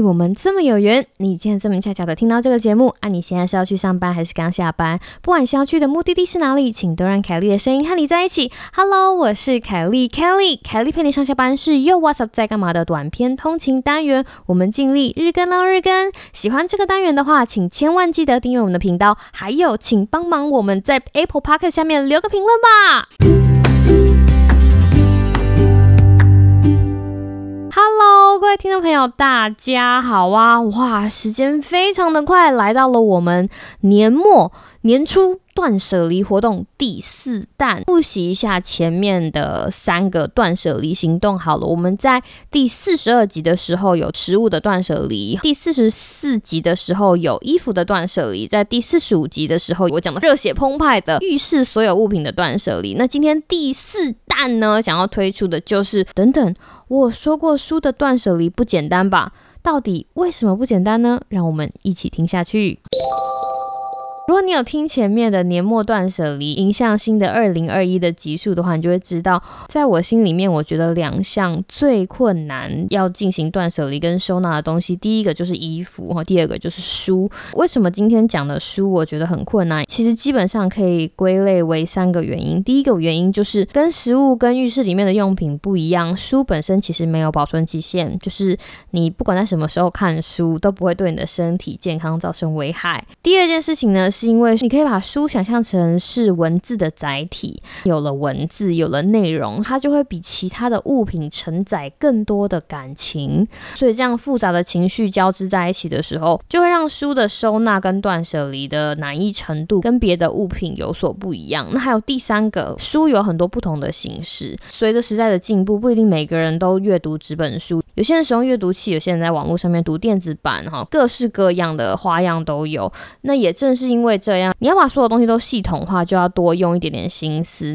我们这么有缘，你竟然这么恰巧的听到这个节目啊！你现在是要去上班还是刚下班？不管是要去的目的地是哪里，请都让凯莉的声音和你在一起。Hello，我是凯莉，Kelly，凯莉陪你上下班是又 What's up 在干嘛的短篇通勤单元，我们尽力日更到日更。喜欢这个单元的话，请千万记得订阅我们的频道，还有请帮忙我们在 Apple Park 下面留个评论吧。各位听众朋友，大家好啊！哇，时间非常的快，来到了我们年末年初。断舍离活动第四弹，复习一下前面的三个断舍离行动。好了，我们在第四十二集的时候有食物的断舍离，第四十四集的时候有衣服的断舍离，在第四十五集的时候我讲的热血澎湃的浴室所有物品的断舍离。那今天第四弹呢，想要推出的就是等等，我说过书的断舍离不简单吧？到底为什么不简单呢？让我们一起听下去。如果你有听前面的年末断舍离，迎向新的二零二一的集数的话，你就会知道，在我心里面，我觉得两项最困难要进行断舍离跟收纳的东西，第一个就是衣服，哈，第二个就是书。为什么今天讲的书我觉得很困难？其实基本上可以归类为三个原因。第一个原因就是跟食物跟浴室里面的用品不一样，书本身其实没有保存期限，就是你不管在什么时候看书，都不会对你的身体健康造成危害。第二件事情呢？是因为你可以把书想象成是文字的载体，有了文字，有了内容，它就会比其他的物品承载更多的感情。所以这样复杂的情绪交织在一起的时候，就会让书的收纳跟断舍离的难易程度跟别的物品有所不一样。那还有第三个，书有很多不同的形式，随着时代的进步，不一定每个人都阅读纸本书。有些人使用阅读器，有些人在网络上面读电子版，哈，各式各样的花样都有。那也正是因为这样，你要把所有东西都系统化，就要多用一点点心思。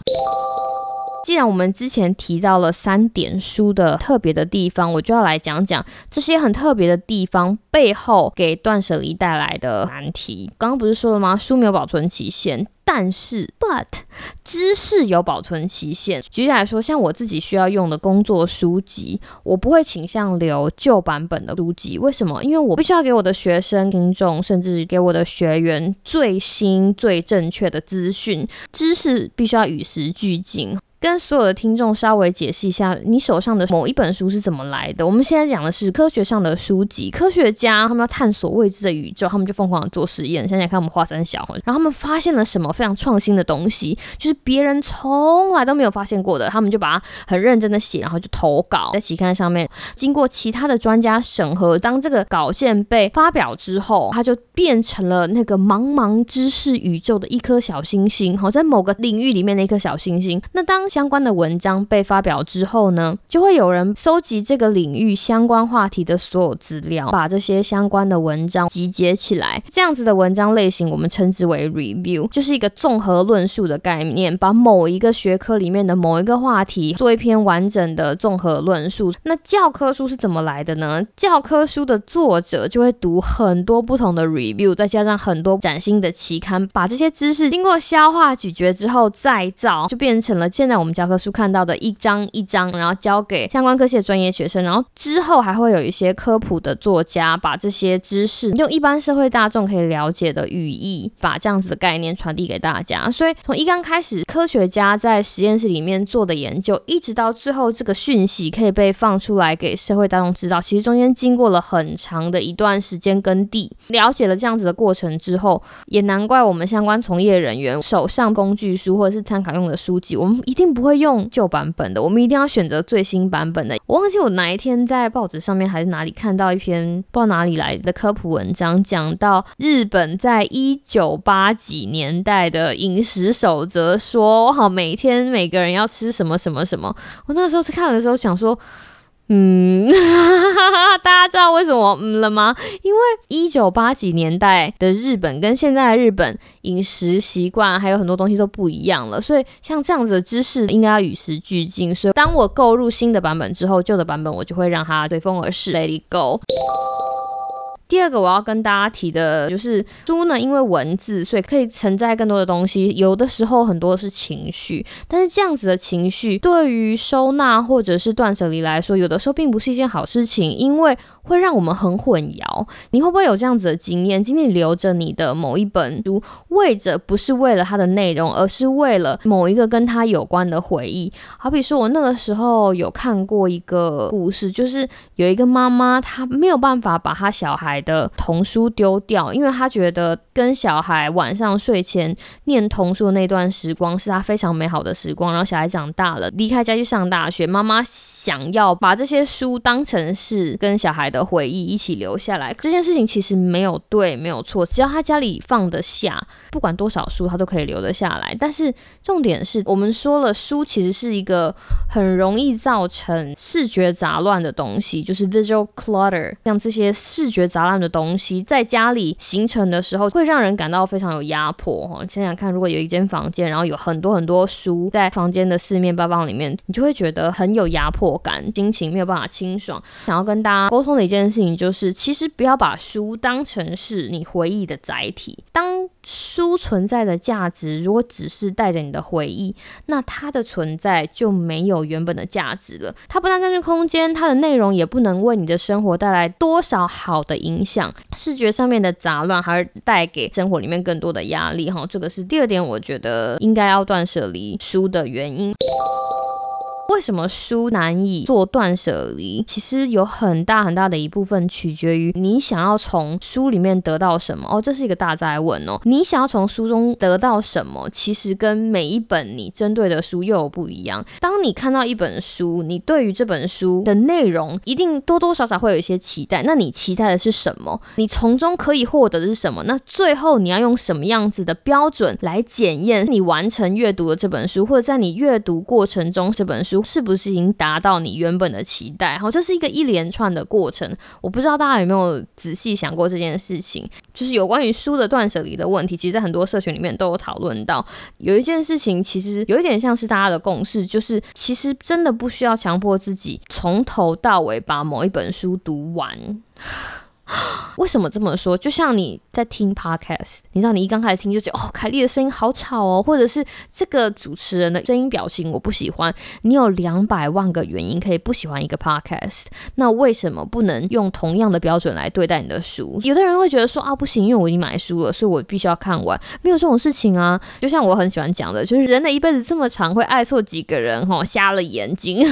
既然我们之前提到了三点书的特别的地方，我就要来讲讲这些很特别的地方背后给断舍离带来的难题。刚刚不是说了吗？书没有保存期限。但是，but 知识有保存期限。举例来说，像我自己需要用的工作书籍，我不会倾向留旧版本的书籍。为什么？因为我必须要给我的学生、听众，甚至给我的学员最新、最正确的资讯。知识必须要与时俱进。跟所有的听众稍微解释一下，你手上的某一本书是怎么来的？我们现在讲的是科学上的书籍，科学家他们要探索未知的宇宙，他们就疯狂做实验。想想看，我们华山小，然后他们发现了什么非常创新的东西，就是别人从来都没有发现过的，他们就把它很认真的写，然后就投稿在期刊上面，经过其他的专家审核，当这个稿件被发表之后，它就变成了那个茫茫知识宇宙的一颗小星星，好，在某个领域里面的一颗小星星。那当相关的文章被发表之后呢，就会有人收集这个领域相关话题的所有资料，把这些相关的文章集结起来。这样子的文章类型，我们称之为 review，就是一个综合论述的概念，把某一个学科里面的某一个话题做一篇完整的综合论述。那教科书是怎么来的呢？教科书的作者就会读很多不同的 review，再加上很多崭新的期刊，把这些知识经过消化咀嚼之后再造，就变成了现在。我们教科书看到的一张一张，然后交给相关科系的专业学生，然后之后还会有一些科普的作家，把这些知识用一般社会大众可以了解的语义，把这样子的概念传递给大家。所以从一刚开始，科学家在实验室里面做的研究，一直到最后这个讯息可以被放出来给社会大众知道，其实中间经过了很长的一段时间耕地。了解了这样子的过程之后，也难怪我们相关从业人员手上工具书或者是参考用的书籍，我们一定。不会用旧版本的，我们一定要选择最新版本的。我忘记我哪一天在报纸上面还是哪里看到一篇不知道哪里来的科普文章，讲到日本在一九八几年代的饮食守则，说我好每天每个人要吃什么什么什么。我那个时候看的时候想说。嗯，大家知道为什么嗯了吗？因为一九八几年代的日本跟现在的日本饮食习惯还有很多东西都不一样了，所以像这样子的知识应该要与时俱进。所以当我购入新的版本之后，旧的版本我就会让它对风而逝，Let it go。第二个我要跟大家提的就是书呢，因为文字，所以可以承载更多的东西。有的时候很多是情绪，但是这样子的情绪对于收纳或者是断舍离来说，有的时候并不是一件好事情，因为会让我们很混淆。你会不会有这样子的经验？今天你留着你的某一本书，为着不是为了它的内容，而是为了某一个跟它有关的回忆。好比说，我那个时候有看过一个故事，就是有一个妈妈，她没有办法把她小孩的童书丢掉，因为他觉得跟小孩晚上睡前念童书的那段时光是他非常美好的时光。然后小孩长大了，离开家去上大学，妈妈想要把这些书当成是跟小孩的回忆一起留下来。这件事情其实没有对，没有错，只要他家里放得下，不管多少书，他都可以留得下来。但是重点是我们说了，书其实是一个很容易造成视觉杂乱的东西，就是 visual clutter。像这些视觉杂乱的东西在家里形成的时候，会让人感到非常有压迫。哈，想想看，如果有一间房间，然后有很多很多书在房间的四面八方里面，你就会觉得很有压迫感，心情没有办法清爽。想要跟大家沟通的一件事情就是，其实不要把书当成是你回忆的载体。当书存在的价值如果只是带着你的回忆，那它的存在就没有原本的价值了。它不但占据空间，它的内容也不能为你的生活带来多少好的影影响。视觉上面的杂乱，还是带给生活里面更多的压力。哈，这个是第二点，我觉得应该要断舍离书的原因。为什么书难以做断舍离？其实有很大很大的一部分取决于你想要从书里面得到什么哦，这是一个大灾问哦。你想要从书中得到什么，其实跟每一本你针对的书又有不一样。当你看到一本书，你对于这本书的内容一定多多少少会有一些期待。那你期待的是什么？你从中可以获得的是什么？那最后你要用什么样子的标准来检验你完成阅读的这本书，或者在你阅读过程中这本书？是不是已经达到你原本的期待？好，这是一个一连串的过程。我不知道大家有没有仔细想过这件事情，就是有关于书的断舍离的问题。其实，在很多社群里面都有讨论到，有一件事情其实有一点像是大家的共识，就是其实真的不需要强迫自己从头到尾把某一本书读完。为什么这么说？就像你在听 podcast，你知道你一刚开始听就觉得哦，凯莉的声音好吵哦，或者是这个主持人的声音表情我不喜欢。你有两百万个原因可以不喜欢一个 podcast，那为什么不能用同样的标准来对待你的书？有的人会觉得说啊，不行，因为我已经买书了，所以我必须要看完。没有这种事情啊！就像我很喜欢讲的，就是人的一辈子这么长，会爱错几个人？哈，瞎了眼睛。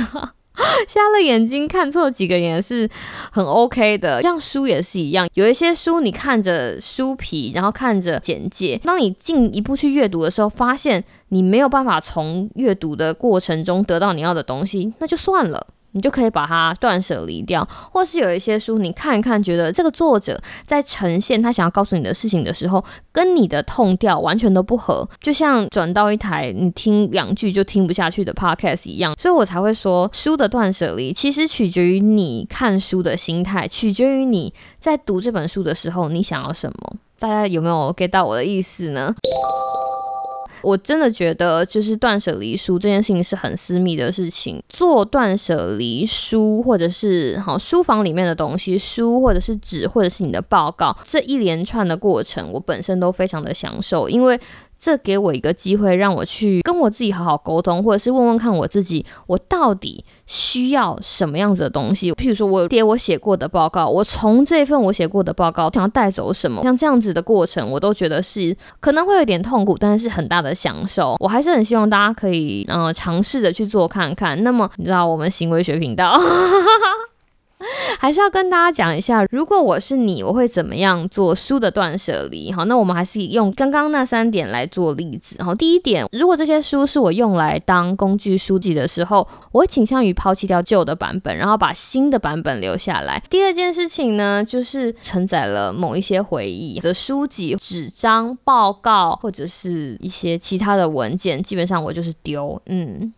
瞎了眼睛看错几个人是很 OK 的，像书也是一样，有一些书你看着书皮，然后看着简介，当你进一步去阅读的时候，发现你没有办法从阅读的过程中得到你要的东西，那就算了。你就可以把它断舍离掉，或是有一些书你看一看，觉得这个作者在呈现他想要告诉你的事情的时候，跟你的痛调完全都不合，就像转到一台你听两句就听不下去的 podcast 一样，所以我才会说书的断舍离其实取决于你看书的心态，取决于你在读这本书的时候你想要什么。大家有没有 get 到我的意思呢？我真的觉得，就是断舍离书这件事情是很私密的事情。做断舍离书，或者是好书房里面的东西，书或者是纸，或者是你的报告，这一连串的过程，我本身都非常的享受，因为。这给我一个机会，让我去跟我自己好好沟通，或者是问问看我自己，我到底需要什么样子的东西。譬如说，我写我写过的报告，我从这份我写过的报告想要带走什么，像这样子的过程，我都觉得是可能会有点痛苦，但是很大的享受。我还是很希望大家可以呃尝试着去做看看。那么，你知道我们行为学频道。还是要跟大家讲一下，如果我是你，我会怎么样做书的断舍离？好，那我们还是用刚刚那三点来做例子。好，第一点，如果这些书是我用来当工具书籍的时候，我会倾向于抛弃掉旧的版本，然后把新的版本留下来。第二件事情呢，就是承载了某一些回忆的书籍、纸张、报告或者是一些其他的文件，基本上我就是丢，嗯，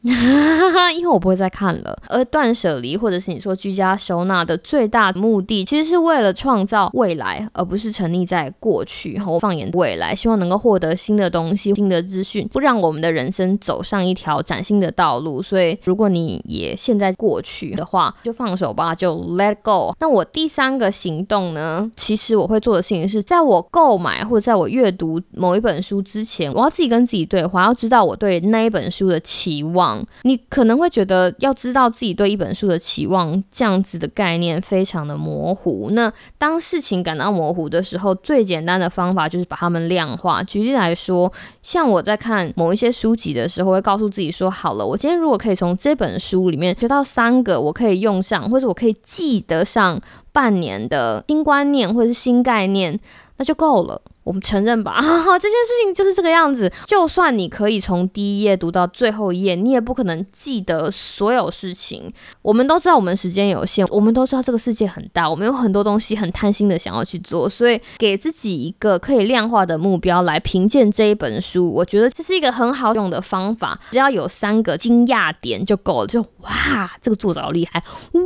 因为我不会再看了。而断舍离或者是你说居家收纳。的最大的目的其实是为了创造未来，而不是沉溺在过去。我放眼未来，希望能够获得新的东西、新的资讯，不让我们的人生走上一条崭新的道路。所以，如果你也现在过去的话，就放手吧，就 let go。那我第三个行动呢？其实我会做的事情是，在我购买或者在我阅读某一本书之前，我要自己跟自己对话，要知道我对那一本书的期望。你可能会觉得，要知道自己对一本书的期望，这样子的概念非常的模糊。那当事情感到模糊的时候，最简单的方法就是把它们量化。举例来说，像我在看某一些书籍的时候，会告诉自己说：好了，我今天如果可以从这本书里面学到三个我可以用上，或者我可以记得上半年的新观念或者是新概念，那就够了。我们承认吧，这件事情就是这个样子。就算你可以从第一页读到最后一页，你也不可能记得所有事情。我们都知道我们时间有限，我们都知道这个世界很大，我们有很多东西很贪心的想要去做，所以给自己一个可以量化的目标来评鉴这一本书，我觉得这是一个很好用的方法。只要有三个惊讶点就够了，就哇，这个作者好厉害，哇，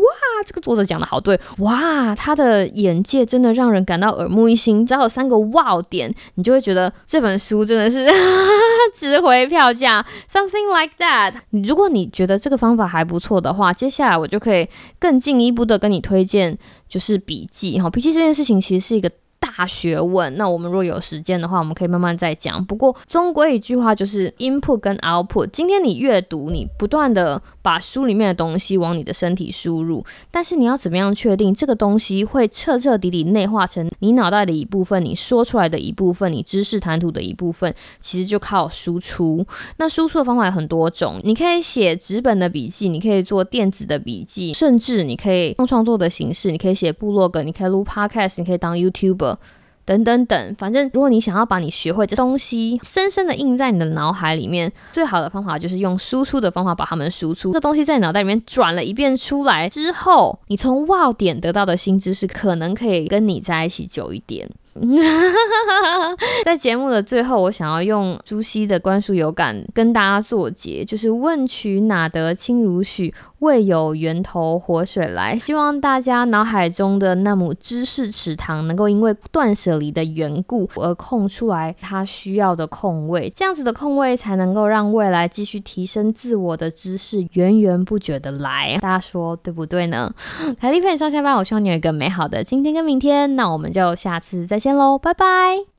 这个作者讲的好对，哇，他的眼界真的让人感到耳目一新。只要有三个哇。点你就会觉得这本书真的是 值回票价，something like that。如果你觉得这个方法还不错的话，接下来我就可以更进一步的跟你推荐，就是笔记哈。笔记这件事情其实是一个。大学问，那我们如果有时间的话，我们可以慢慢再讲。不过，终归一句话就是 input 跟 output。今天你阅读，你不断的把书里面的东西往你的身体输入，但是你要怎么样确定这个东西会彻彻底底内化成你脑袋的一部分，你说出来的一部分，你知识谈吐的一部分，其实就靠输出。那输出的方法有很多种，你可以写纸本的笔记，你可以做电子的笔记，甚至你可以用创作的形式，你可以写部落格，你可以录 podcast，你可以当 YouTuber。等等等，反正如果你想要把你学会的东西深深的印在你的脑海里面，最好的方法就是用输出的方法把它们输出。这东西在脑袋里面转了一遍出来之后，你从哇点得到的新知识，可能可以跟你在一起久一点。在节目的最后，我想要用朱熹的《观书有感》跟大家作结，就是“问渠哪得清如许？为有源头活水来。”希望大家脑海中的那亩知识池塘，能够因为断舍离的缘故而空出来它需要的空位，这样子的空位才能够让未来继续提升自我的知识源源不绝的来。大家说对不对呢？凯丽陪你上下班，我希望你有一个美好的今天跟明天。那我们就下次再。见喽，拜拜。